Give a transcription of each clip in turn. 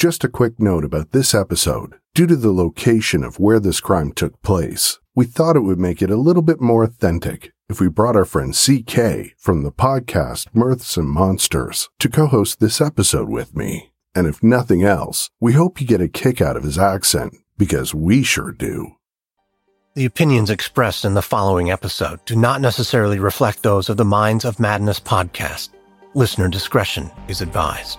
Just a quick note about this episode. Due to the location of where this crime took place, we thought it would make it a little bit more authentic if we brought our friend CK from the podcast Mirths and Monsters to co-host this episode with me. And if nothing else, we hope you get a kick out of his accent, because we sure do. The opinions expressed in the following episode do not necessarily reflect those of the Minds of Madness podcast. Listener discretion is advised.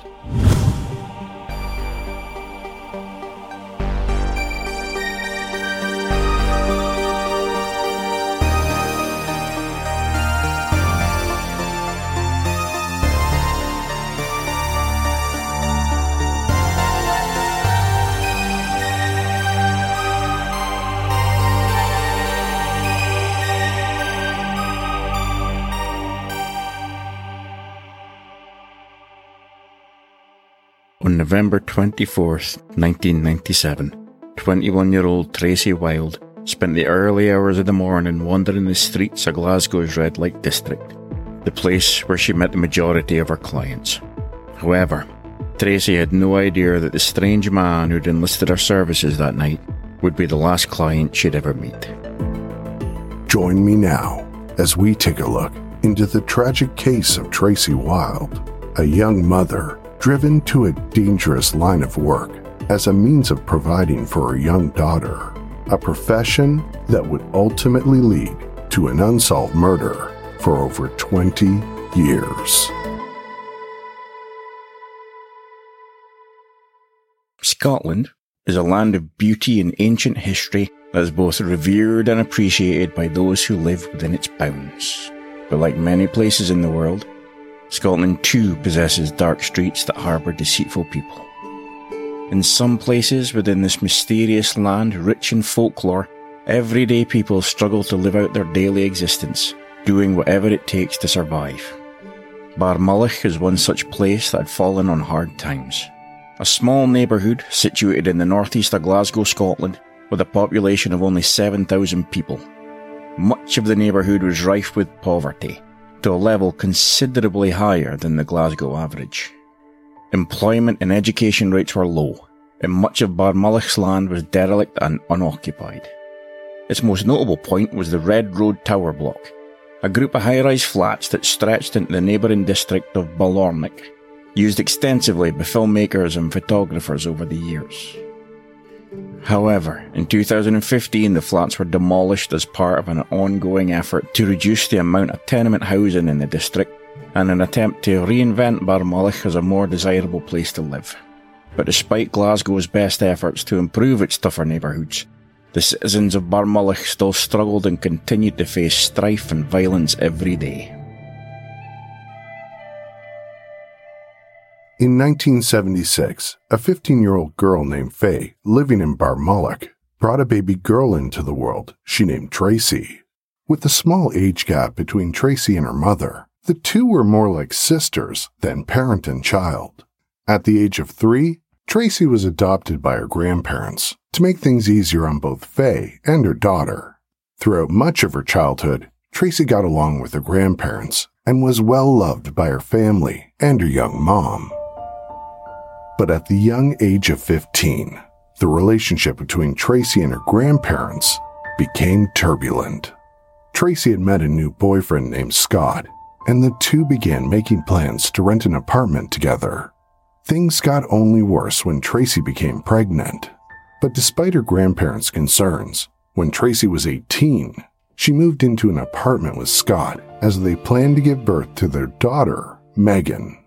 On November 24th, 1997, 21 year old Tracey Wylde spent the early hours of the morning wandering the streets of Glasgow's red light district, the place where she met the majority of her clients. However, Tracey had no idea that the strange man who'd enlisted her services that night would be the last client she'd ever meet. Join me now as we take a look into the tragic case of Tracey Wylde, a young mother driven to a dangerous line of work as a means of providing for her young daughter, a profession that would ultimately lead to an unsolved murder for over 20 years. Scotland is a land of beauty and ancient history that is both revered and appreciated by those who live within its bounds. But like many places in the world, Scotland too possesses dark streets that harbour deceitful people. In some places within this mysterious land rich in folklore, everyday people struggle to live out their daily existence, doing whatever it takes to survive. Barmulloch is one such place that had fallen on hard times. A small neighbourhood situated in the northeast of Glasgow, Scotland, with a population of only 7,000 people. Much of the neighbourhood was rife with poverty, to a level considerably higher than the Glasgow average. Employment and education rates were low, and much of Barmulloch's land was derelict and unoccupied. Its most notable point was the Red Road Tower Block, a group of high-rise flats that stretched into the neighbouring district of Balornock, used extensively by filmmakers and photographers over the years. However, in 2015, the flats were demolished as part of an ongoing effort to reduce the amount of tenement housing in the district and an attempt to reinvent Barmulloch as a more desirable place to live. But despite Glasgow's best efforts to improve its tougher neighbourhoods, the citizens of Barmulloch still struggled and continued to face strife and violence every day. In 1976, a 15 year old girl named Faye, living in Barmulloch, brought a baby girl into the world she named Tracey. With a small age gap between Tracey and her mother, the two were more like sisters than parent and child. At the age of three, Tracey was adopted by her grandparents to make things easier on both Faye and her daughter. Throughout much of her childhood, Tracey got along with her grandparents and was well loved by her family and her young mom. But at the young age of 15, the relationship between Tracey and her grandparents became turbulent. Tracey had met a new boyfriend named Scott, and the two began making plans to rent an apartment together. Things got only worse when Tracey became pregnant. But despite her grandparents' concerns, when Tracey was 18, she moved into an apartment with Scott as they planned to give birth to their daughter, Megan.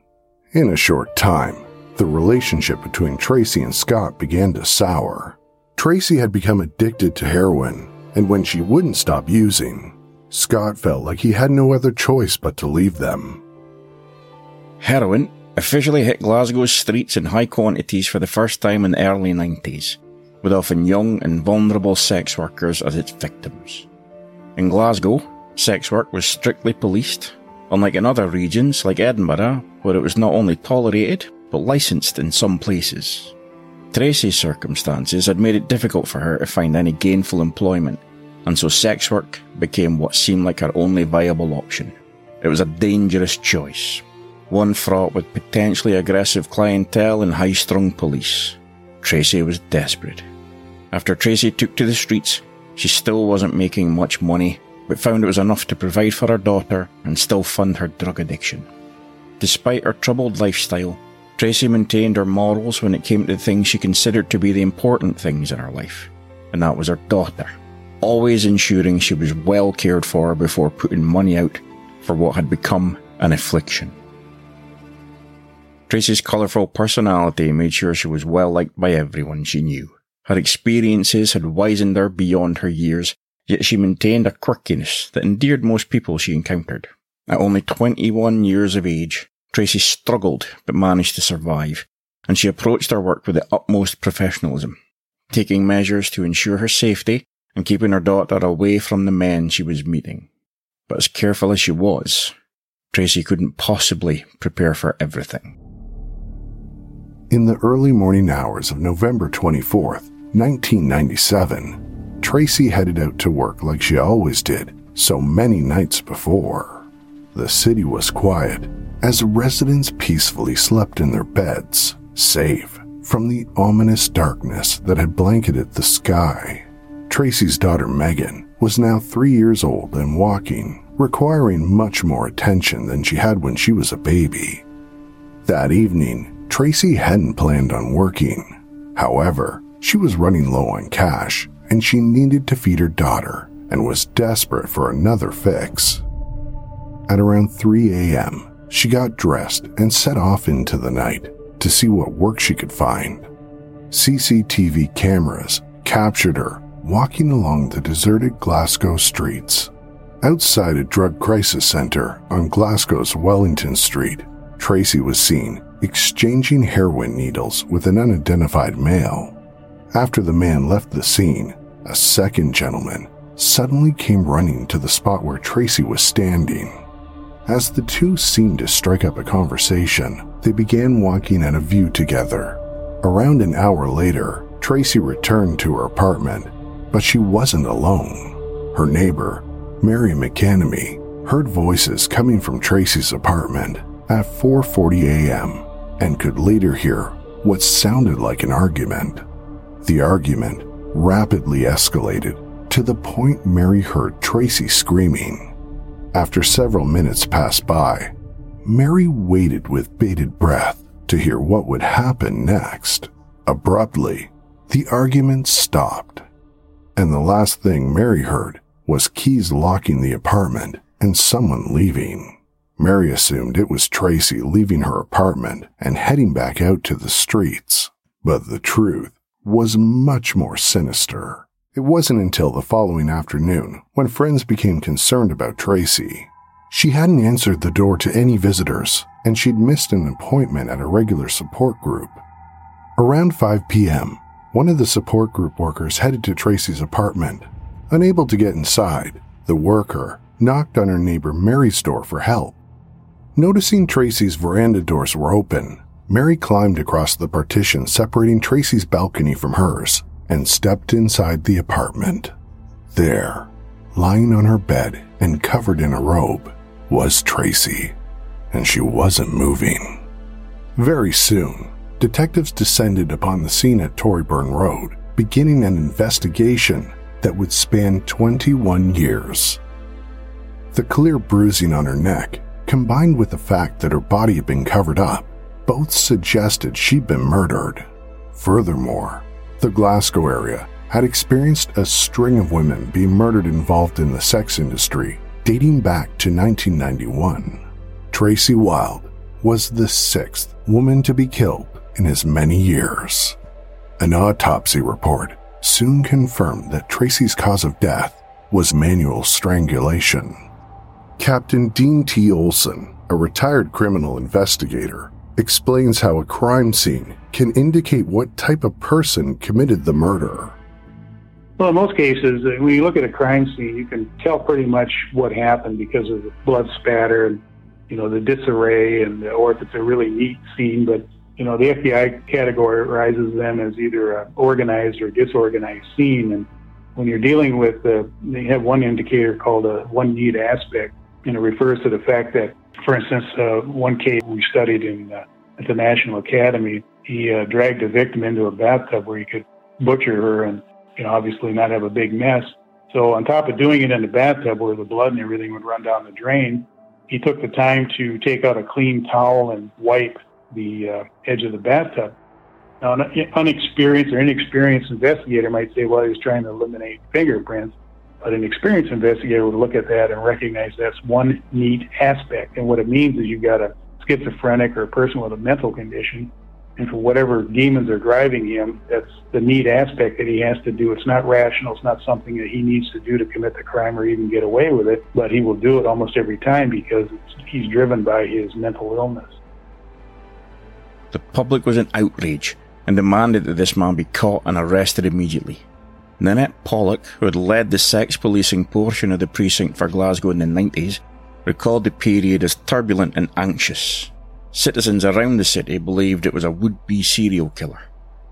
In a short time, the relationship between Tracey and Scott began to sour. Tracey had become addicted to heroin, and when she wouldn't stop using, Scott felt like he had no other choice but to leave them. Heroin officially hit Glasgow's streets in high quantities for the first time in the early 90s, with often young and vulnerable sex workers as its victims. In Glasgow, sex work was strictly policed, unlike in other regions like Edinburgh, where it was not only tolerated, but licensed in some places. Tracey's circumstances had made it difficult for her to find any gainful employment, and so sex work became what seemed like her only viable option. It was a dangerous choice, one fraught with potentially aggressive clientele and high strung police. Tracey was desperate. After Tracey took to the streets, she still wasn't making much money, but found it was enough to provide for her daughter and still fund her drug addiction. Despite her troubled lifestyle, Tracey maintained her morals when it came to the things she considered to be the important things in her life, and that was her daughter, always ensuring she was well cared for before putting money out for what had become an affliction. Tracey's colourful personality made sure she was well liked by everyone she knew. Her experiences had wizened her beyond her years, yet she maintained a quirkiness that endeared most people she encountered. At only 21 years of age, Tracey struggled but managed to survive, and she approached her work with the utmost professionalism, taking measures to ensure her safety and keeping her daughter away from the men she was meeting. But as careful as she was, Tracey couldn't possibly prepare for everything. In the early morning hours of November 24th, 1997, Tracey headed out to work like she always did so many nights before. The city was quiet as residents peacefully slept in their beds, safe from the ominous darkness that had blanketed the sky. Tracey's daughter Megan was now three years old and walking, requiring much more attention than she had when she was a baby. That evening, Tracey hadn't planned on working. However, she was running low on cash and she needed to feed her daughter and was desperate for another fix. At around 3 a.m., she got dressed and set off into the night to see what work she could find. CCTV cameras captured her walking along the deserted Glasgow streets. Outside a drug crisis center on Glasgow's Wellington Street, Tracey was seen exchanging heroin needles with an unidentified male. After the man left the scene, a second gentleman suddenly came running to the spot where Tracey was standing. As the two seemed to strike up a conversation, they began walking at a view together. Around an hour later, Tracey returned to her apartment, but she wasn't alone. Her neighbor, Mary McCanamy, heard voices coming from Tracey's apartment at 4:40 a.m. and could later hear what sounded like an argument. The argument rapidly escalated to the point Mary heard Tracey screaming. After several minutes passed by, Mary waited with bated breath to hear what would happen next. Abruptly, the argument stopped, and the last thing Mary heard was keys locking the apartment and someone leaving. Mary assumed it was Tracey leaving her apartment and heading back out to the streets, but the truth was much more sinister. It wasn't until the following afternoon when friends became concerned about Tracey. She hadn't answered the door to any visitors, and she'd missed an appointment at a regular support group. Around 5 p.m., one of the support group workers headed to Tracey's apartment. Unable to get inside, the worker knocked on her neighbor Mary's door for help. Noticing Tracey's veranda doors were open, Mary climbed across the partition separating Tracey's balcony from hers and stepped inside the apartment. There, lying on her bed and covered in a robe, was Tracey, and she wasn't moving. Very soon, detectives descended upon the scene at Torryburn Road, beginning an investigation that would span 21 years. The clear bruising on her neck, combined with the fact that her body had been covered up, both suggested she'd been murdered. Furthermore, the Glasgow area had experienced a string of women being murdered involved in the sex industry dating back to 1991. Tracey Wylde was the sixth woman to be killed in as many years. An autopsy report soon confirmed that Tracey's cause of death was manual strangulation. Captain Dean T. Olson, a retired criminal investigator, explains how a crime scene can indicate what type of person committed the murder. Well, in most cases, uh, when you look at a crime scene, you can tell pretty much what happened because of the blood spatter and, you know, the disarray and, or if it's a really neat scene. But, you know, the FBI categorizes them as either an organized or disorganized scene. And when you're dealing with, uh, they have one indicator called a one neat aspect, and it refers to the fact that For instance, uh, one case we studied in uh, at the National Academy, he uh, dragged a victim into a bathtub where he could butcher her and, you know, obviously not have a big mess. So on top of doing it in the bathtub where the blood and everything would run down the drain, he took the time to take out a clean towel and wipe the uh, edge of the bathtub. Now, an unexperienced or inexperienced investigator might say, well, he was trying to eliminate fingerprints. But an experienced investigator would look at that and recognize that's one neat aspect. And what it means is you've got a schizophrenic or a person with a mental condition and for whatever demons are driving him, that's the neat aspect that he has to do. It's not rational. It's not something that he needs to do to commit the crime or even get away with it, but he will do it almost every time because he's driven by his mental illness. The public was in outrage and demanded that this man be caught and arrested immediately. Nanette Pollock, who had led the sex policing portion of the precinct for Glasgow in the 90s, recalled the period as turbulent and anxious. Citizens around the city believed it was a would-be serial killer.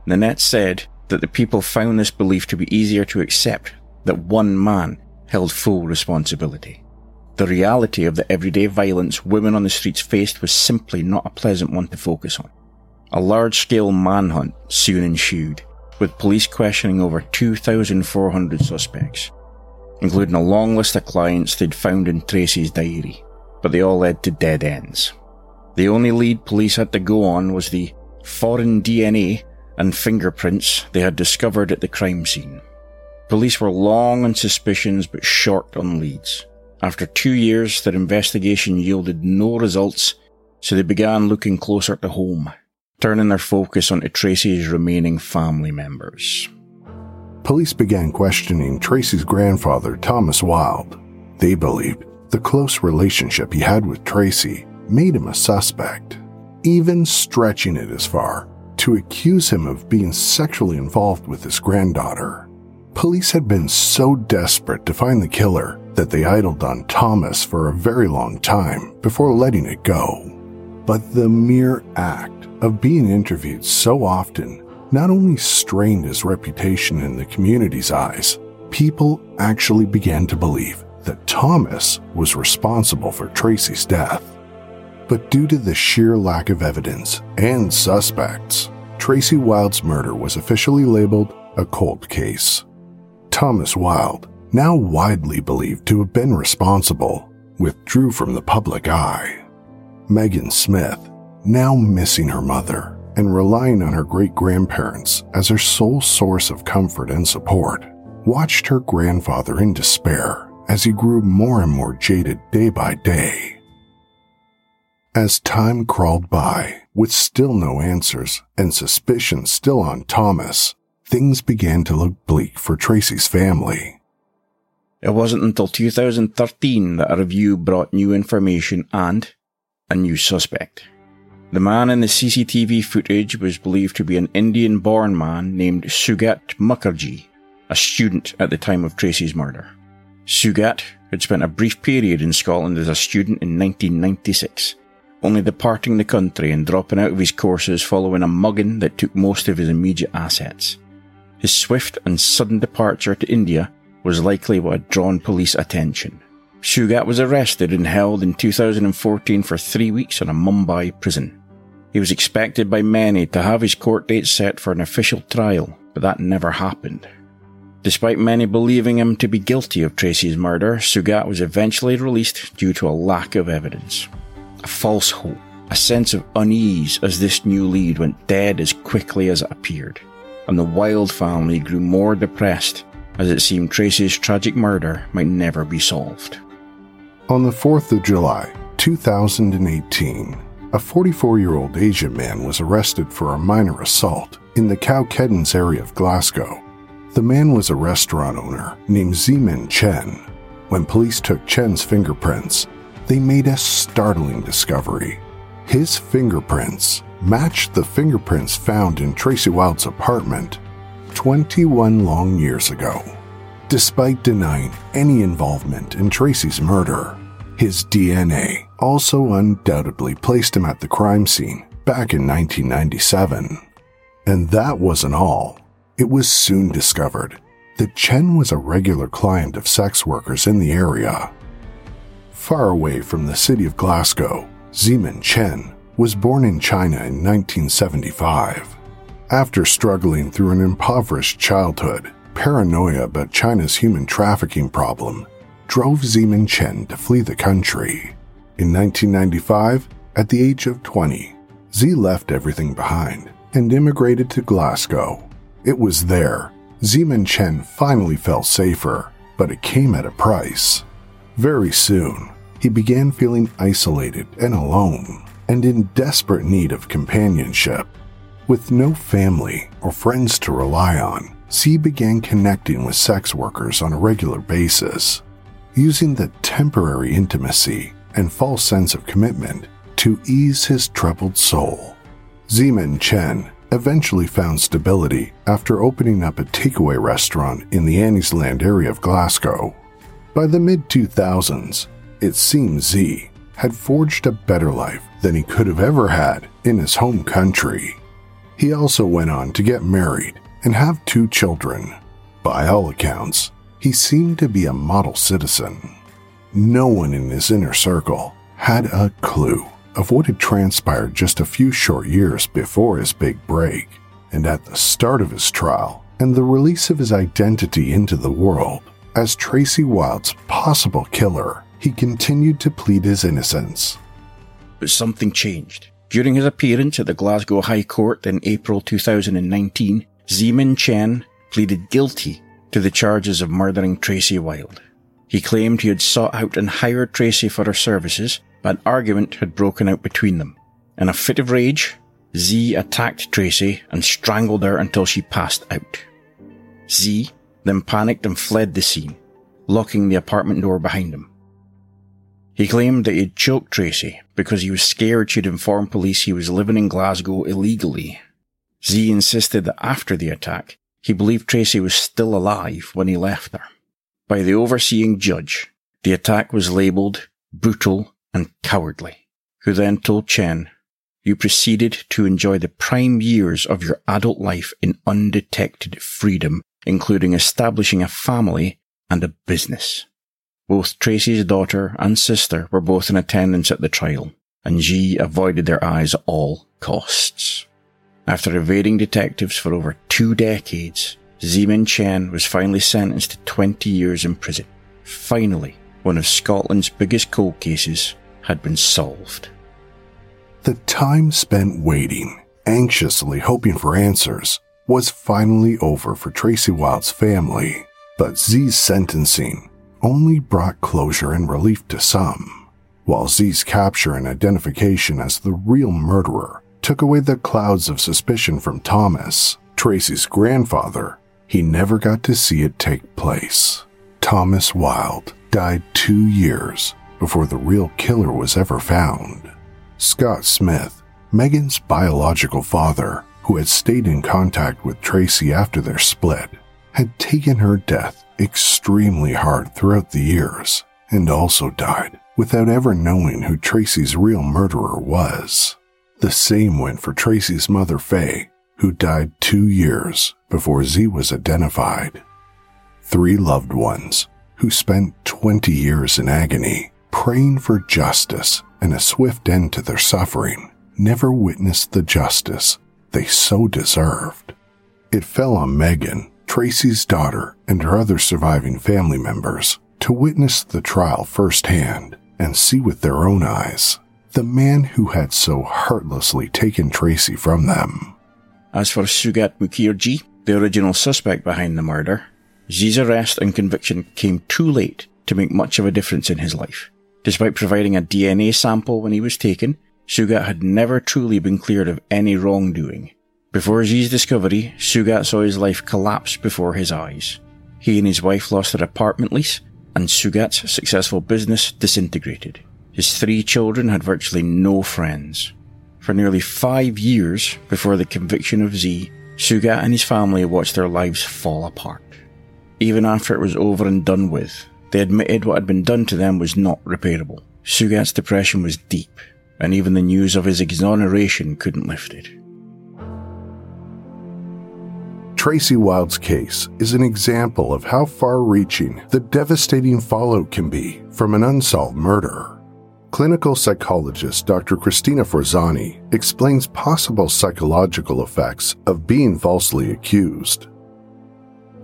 Nanette said that the people found this belief to be easier to accept that one man held full responsibility. The reality of the everyday violence women on the streets faced was simply not a pleasant one to focus on. A large-scale manhunt soon ensued, with police questioning over 2,400 suspects, including a long list of clients they'd found in Tracey's diary, but they all led to dead ends. The only lead police had to go on was the foreign DNA and fingerprints they had discovered at the crime scene. Police were long on suspicions but short on leads. After two years, their investigation yielded no results, so they began looking closer to home, turning their focus onto Tracey's remaining family members. Police began questioning Tracey's grandfather, Thomas Wylde. They believed the close relationship he had with Tracey made him a suspect, even stretching it as far to accuse him of being sexually involved with his granddaughter. Police had been so desperate to find the killer that they idled on Thomas for a very long time before letting it go. But the mere act of being interviewed so often not only strained his reputation in the community's eyes, people actually began to believe that Thomas was responsible for Tracey's death. But due to the sheer lack of evidence and suspects, Tracey Wylde's murder was officially labeled a cold case. Thomas Wylde, now widely believed to have been responsible, withdrew from the public eye. Megan Smith, now missing her mother and relying on her great grandparents as her sole source of comfort and support, watched her grandfather in despair as he grew more and more jaded day by day. As time crawled by, with still no answers and suspicion still on Thomas, things began to look bleak for Tracey's family. It wasn't until 2013 that a review brought new information and a new suspect. The man in the CCTV footage was believed to be an Indian born man named Sugat Mukherjee, a student at the time of Tracey's murder. Sugat had spent a brief period in Scotland as a student in 1996 only departing the country and dropping out of his courses following a mugging that took most of his immediate assets. His swift and sudden departure to India was likely what had drawn police attention. Sugat was arrested and held in 2014 for three weeks in a Mumbai prison. He was expected by many to have his court date set for an official trial, but that never happened. Despite many believing him to be guilty of Tracey's murder, Sugat was eventually released due to a lack of evidence a false hope, a sense of unease as this new lead went dead as quickly as it appeared, and the Wylde family grew more depressed as it seemed Tracey's tragic murder might never be solved. On the 4th of July, 2018, a 44 year old Asian man was arrested for a minor assault in the Cowcaddens area of Glasgow. The man was a restaurant owner named Zhi Min Chen. When police took Chen's fingerprints, they made a startling discovery. His fingerprints matched the fingerprints found in Tracey Wylde's apartment 21 long years ago. Despite denying any involvement in Tracey's murder, his DNA also undoubtedly placed him at the crime scene back in 1997. And that wasn't all. It was soon discovered that Chen was a regular client of sex workers in the area Far away from the city of Glasgow, Zhi Min Chen was born in China in 1975. After struggling through an impoverished childhood, paranoia about China's human trafficking problem drove Zhi Min Chen to flee the country. In 1995, at the age of 20, Z left everything behind and immigrated to Glasgow. It was there Zhi Min Chen finally felt safer, but it came at a price. Very soon, he began feeling isolated and alone, and in desperate need of companionship. With no family or friends to rely on, Z began connecting with sex workers on a regular basis, using the temporary intimacy and false sense of commitment to ease his troubled soul. Zhi Min Chen eventually found stability after opening up a takeaway restaurant in the Anniesland area of Glasgow. By the mid 2000s, it seemed Z had forged a better life than he could have ever had in his home country. He also went on to get married and have two children. By all accounts, he seemed to be a model citizen. No one in his inner circle had a clue of what had transpired just a few short years before his big break, and at the start of his trial and the release of his identity into the world as Tracey Wylde's possible killer, he continued to plead his innocence. But something changed. During his appearance at the Glasgow High Court in April 2019, Zhi Min Chen pleaded guilty to the charges of murdering Tracey Wylde. He claimed he had sought out and hired Tracey for her services but an argument had broken out between them. In a fit of rage, Z attacked Tracey and strangled her until she passed out. Z then panicked and fled the scene, locking the apartment door behind him. He claimed that he'd choked Tracey because he was scared she'd inform police he was living in Glasgow illegally. Z insisted that after the attack, he believed Tracey was still alive when he left her. By the overseeing judge, the attack was labelled brutal and cowardly, who then told Chen, you proceeded to enjoy the prime years of your adult life in undetected freedom, including establishing a family and a business. Both Tracey's daughter and sister were both in attendance at the trial, and Zhi avoided their eyes at all costs. After evading detectives for over two decades, Zhi Min Chen was finally sentenced to 20 years in prison. Finally, one of Scotland's biggest cold cases had been solved. The time spent waiting, anxiously hoping for answers, was finally over for Tracey Wylde's family, but Z's sentencing only brought closure and relief to some, while Z's capture and identification as the real murderer took away the clouds of suspicion from Thomas, Tracey's grandfather. He never got to see it take place. Thomas Wylde died two years before the real killer was ever found. Scott Smith, Megan's biological father, who had stayed in contact with Tracey after their split, had taken her death extremely hard throughout the years and also died without ever knowing who Tracey's real murderer was. The same went for Tracey's mother, Faye, who died two years before Z was identified. Three loved ones who spent 20 years in agony praying for justice and a swift end to their suffering, never witnessed the justice they so deserved. It fell on Megan, Tracey's daughter, and her other surviving family members to witness the trial firsthand and see with their own eyes the man who had so heartlessly taken Tracey from them. As for Sugat Mukherjee, the original suspect behind the murder, Z's arrest and conviction came too late to make much of a difference in his life. Despite providing a DNA sample when he was taken, Sugat had never truly been cleared of any wrongdoing. Before Zhi's discovery, Sugat saw his life collapse before his eyes. He and his wife lost their apartment lease, and Sugat's successful business disintegrated. His three children had virtually no friends. For nearly five years before the conviction of Z, Sugat and his family watched their lives fall apart. Even after it was over and done with, they admitted what had been done to them was not repairable. Sugat's depression was deep, and even the news of his exoneration couldn't lift it. Tracey Wylde's case is an example of how far reaching the devastating fallout can be from an unsolved murder. Clinical psychologist Dr. Christina Forzani explains possible psychological effects of being falsely accused.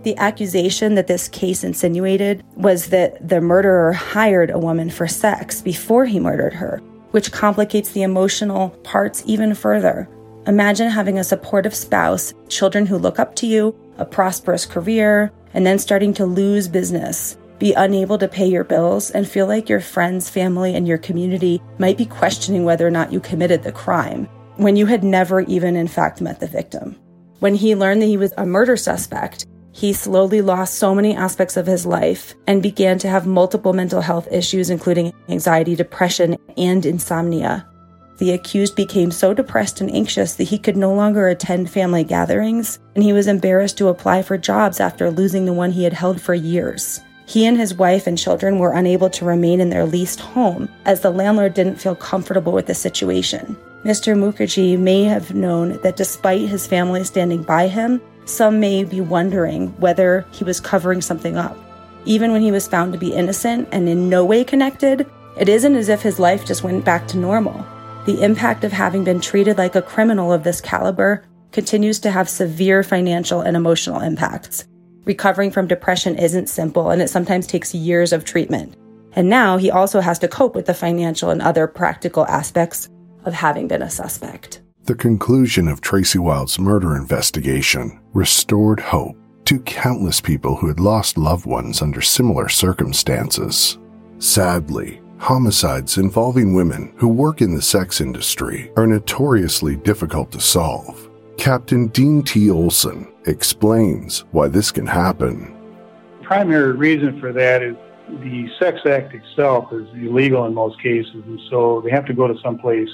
The accusation that this case insinuated was that the murderer hired a woman for sex before he murdered her, which complicates the emotional parts even further. Imagine having a supportive spouse, children who look up to you, a prosperous career, and then starting to lose business, be unable to pay your bills, and feel like your friends, family, and your community might be questioning whether or not you committed the crime when you had never even, in fact, met the victim. When he learned that he was a murder suspect, he slowly lost so many aspects of his life and began to have multiple mental health issues, including anxiety, depression, and insomnia. The accused became so depressed and anxious that he could no longer attend family gatherings, and he was embarrassed to apply for jobs after losing the one he had held for years. He and his wife and children were unable to remain in their leased home as the landlord didn't feel comfortable with the situation. Mr. Mukherjee may have known that despite his family standing by him, some may be wondering whether he was covering something up. Even when he was found to be innocent and in no way connected, it isn't as if his life just went back to normal. The impact of having been treated like a criminal of this caliber continues to have severe financial and emotional impacts. Recovering from depression isn't simple and it sometimes takes years of treatment. And now he also has to cope with the financial and other practical aspects of having been a suspect. The conclusion of Tracey Wylde's murder investigation restored hope to countless people who had lost loved ones under similar circumstances. Sadly, Homicides involving women who work in the sex industry are notoriously difficult to solve. Captain Dean T. Olson explains why this can happen. The primary reason for that is the sex act itself is illegal in most cases, and so they have to go to someplace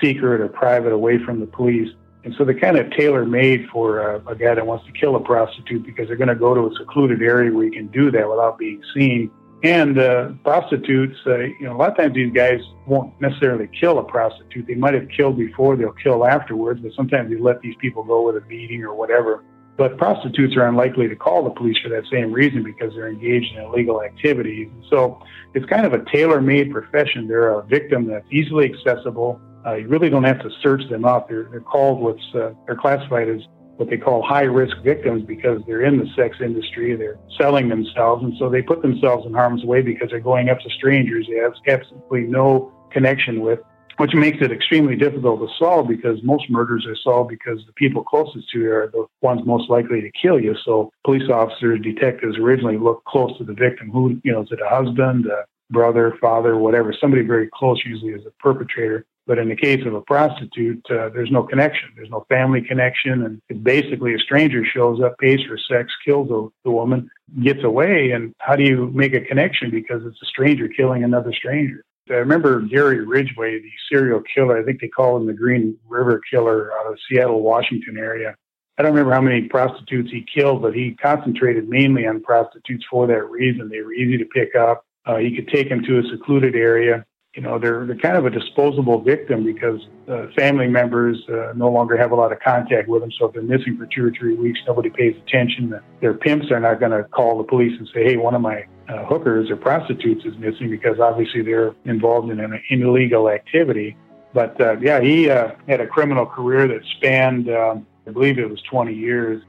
secret or private away from the police. And so they're kind of tailor made for a, a guy that wants to kill a prostitute because they're going to go to a secluded area where you can do that without being seen and uh, prostitutes, uh, you know, a lot of times these guys won't necessarily kill a prostitute. They might have killed before, they'll kill afterwards, but sometimes they let these people go with a beating or whatever. But prostitutes are unlikely to call the police for that same reason because they're engaged in illegal activities. So it's kind of a tailor made profession. They're a victim that's easily accessible. Uh, you really don't have to search them up. They're, they're called what's, uh, they're classified as what they call high risk victims because they're in the sex industry, they're selling themselves, and so they put themselves in harm's way because they're going up to strangers they have absolutely no connection with, which makes it extremely difficult to solve because most murders are solved because the people closest to you are the ones most likely to kill you. So police officers, detectives originally look close to the victim. Who, you know, is it a husband, a brother, father, whatever? Somebody very close usually is a perpetrator. But in the case of a prostitute, uh, there's no connection. There's no family connection. And it's basically a stranger shows up, pays for sex, kills the, the woman, gets away. And how do you make a connection? Because it's a stranger killing another stranger. I remember Gary Ridgway, the serial killer. I think they call him the Green River Killer out of Seattle, Washington area. I don't remember how many prostitutes he killed, but he concentrated mainly on prostitutes for that reason. They were easy to pick up. Uh, he could take them to a secluded area you know they're they're kind of a disposable victim because uh, family members uh, no longer have a lot of contact with them. So if they're missing for two or three weeks, nobody pays attention. Their pimps are not going to call the police and say, "Hey, one of my uh, hookers or prostitutes is missing," because obviously they're involved in an illegal activity. But uh, yeah, he uh, had a criminal career that spanned, um, I believe it was 20 years.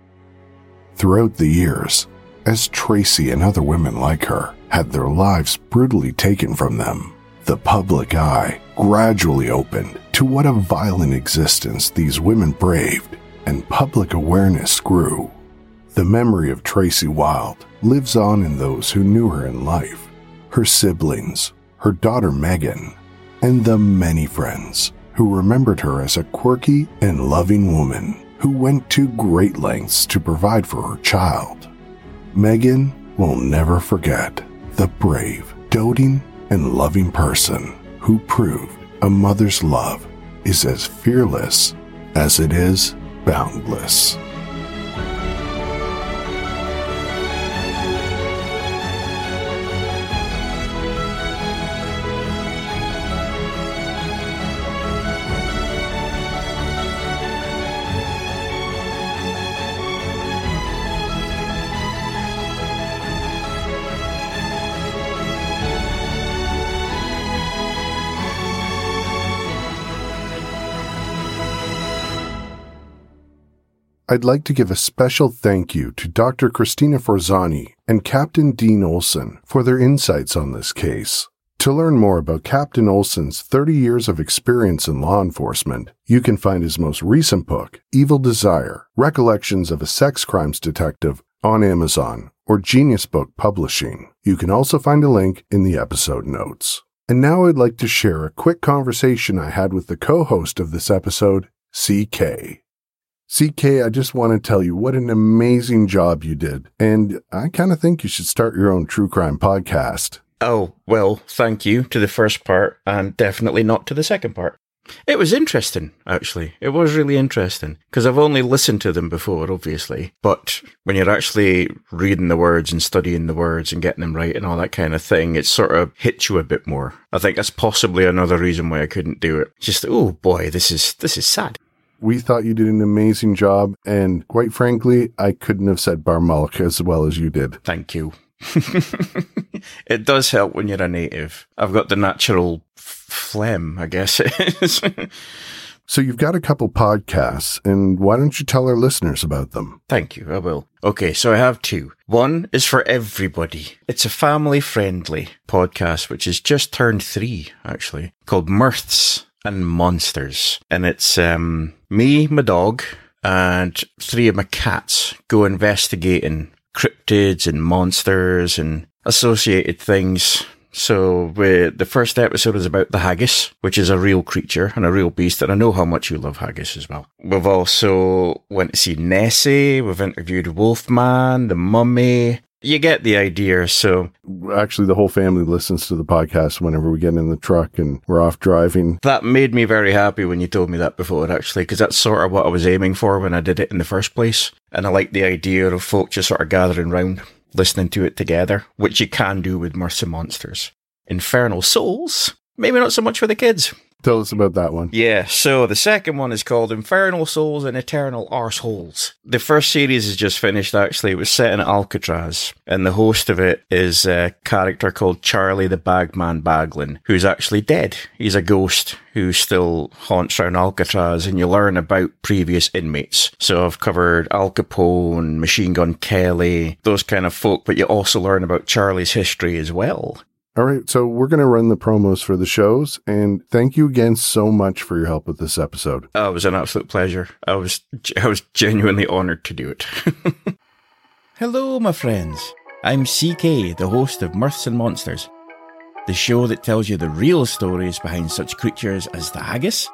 Throughout the years, as Tracey and other women like her had their lives brutally taken from them the public eye gradually opened to what a violent existence these women braved, and public awareness grew. The memory of Tracey Wylde lives on in those who knew her in life, her siblings, her daughter Megan, and the many friends who remembered her as a quirky and loving woman who went to great lengths to provide for her child. Megan will never forget the brave, doting, and loving person who proved a mother's love is as fearless as it is boundless. I'd like to give a special thank you to Dr. Christina Forzani and Captain Dean Olson for their insights on this case. To learn more about Captain Olson's 30 years of experience in law enforcement, you can find his most recent book, Evil Desire Recollections of a Sex Crimes Detective, on Amazon or Genius Book Publishing. You can also find a link in the episode notes. And now I'd like to share a quick conversation I had with the co host of this episode, CK. CK, I just want to tell you what an amazing job you did. And I kind of think you should start your own true crime podcast. Oh, well, thank you to the first part and definitely not to the second part. It was interesting, actually. It was really interesting because I've only listened to them before, obviously. But when you're actually reading the words and studying the words and getting them right and all that kind of thing, it sort of hits you a bit more. I think that's possibly another reason why I couldn't do it. Just, oh boy, this is, this is sad. We thought you did an amazing job, and quite frankly, I couldn't have said Bar Barmulk as well as you did. Thank you. it does help when you're a native. I've got the natural phlegm, I guess it is. So you've got a couple podcasts, and why don't you tell our listeners about them? Thank you, I will. Okay, so I have two. One is for everybody. It's a family friendly podcast, which has just turned three, actually, called Mirths and Monsters. And it's um, me, my dog, and three of my cats go investigating cryptids and monsters and associated things. So we, the first episode is about the haggis, which is a real creature and a real beast, and I know how much you love haggis as well. We've also went to see Nessie. We've interviewed Wolfman, the Mummy, you get the idea. So Actually, the whole family listens to the podcast whenever we get in the truck and we're off driving. that made me very happy when you told me that before, actually, because that's sort of what I was aiming for when I did it in the first place. And I like the idea of folk just sort of gathering round, listening to it together, which you can do with Mercy Monsters. Infernal Souls? Maybe not so much for the kids. Tell us about that one. Yeah, so the second one is called Infernal Souls and Eternal Arseholes. The first series is just finished, actually. It was set in Alcatraz, and the host of it is a character called Charlie the Bagman Baglin, who's actually dead. He's a ghost who still haunts around Alcatraz, and you learn about previous inmates. So I've covered Al Capone, Machine Gun Kelly, those kind of folk, but you also learn about Charlie's history as well. All right, so we're going to run the promos for the shows, and thank you again so much for your help with this episode. Oh, it was an absolute pleasure. I was I was genuinely honored to do it. Hello, my friends. I'm CK, the host of Mirths and Monsters, the show that tells you the real stories behind such creatures as the haggis,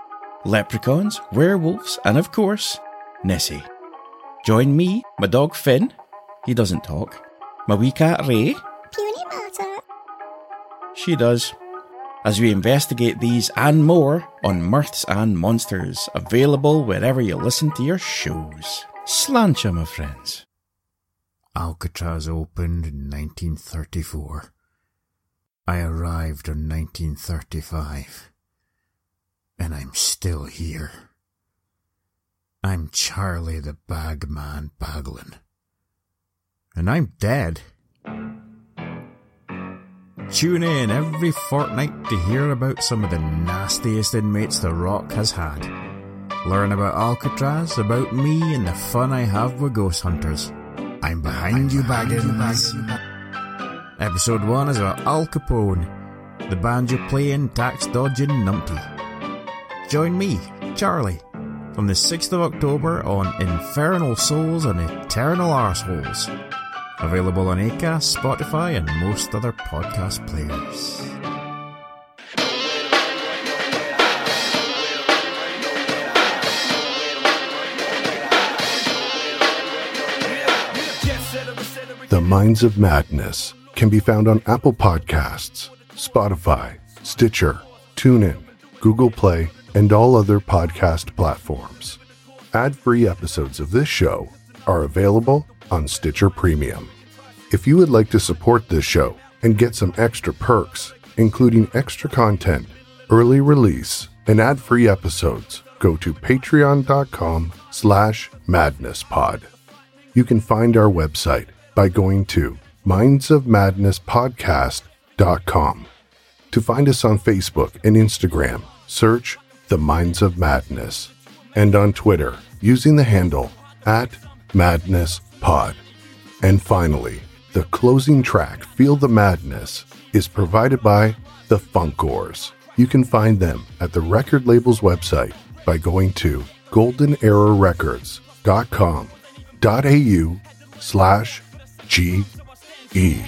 leprechauns, werewolves, and of course, Nessie. Join me, my dog Finn. He doesn't talk. My wee cat Ray. Puny matter. She does. As we investigate these and more on Mirths and Monsters, available wherever you listen to your shows. Slàinte, my friends. Alcatraz opened in 1934. I arrived in 1935. And I'm still here. I'm Charlie the Bagman Baglin. And I'm dead. Tune in every fortnight to hear about some of the nastiest inmates the Rock has had. Learn about Alcatraz, about me, and the fun I have with ghost hunters. I'm behind you, Baggins. Episode 1 is about Al Capone, the banjo playing, tax dodging numpty. Join me, Charlie, from the 6th of October on Infernal Souls and Eternal Arseholes. Available on Acast, Spotify, and most other podcast players. The Minds of Madness can be found on Apple Podcasts, Spotify, Stitcher, TuneIn, Google Play, and all other podcast platforms. Ad free episodes of this show are available on Stitcher Premium. If you would like to support this show and get some extra perks, including extra content, early release, and ad-free episodes, go to patreon.com slash madnesspod. You can find our website by going to mindsofmadnesspodcast.com. To find us on Facebook and Instagram, search The Minds of Madness, and on Twitter using the handle at Madness Pod. And finally, the closing track, Feel the Madness, is provided by the Funkoars. You can find them at the record label's website by going to goldenerarecords.com.au slash G-E.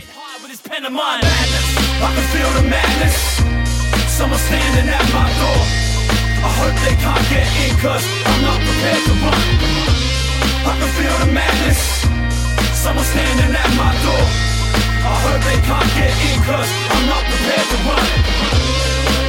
I can feel the madness. Someone standing at my door. I hope they can't get in cause I'm not prepared to run. I can feel the madness. Someone standing at my door. I hope they can't get in cause I'm not prepared to run.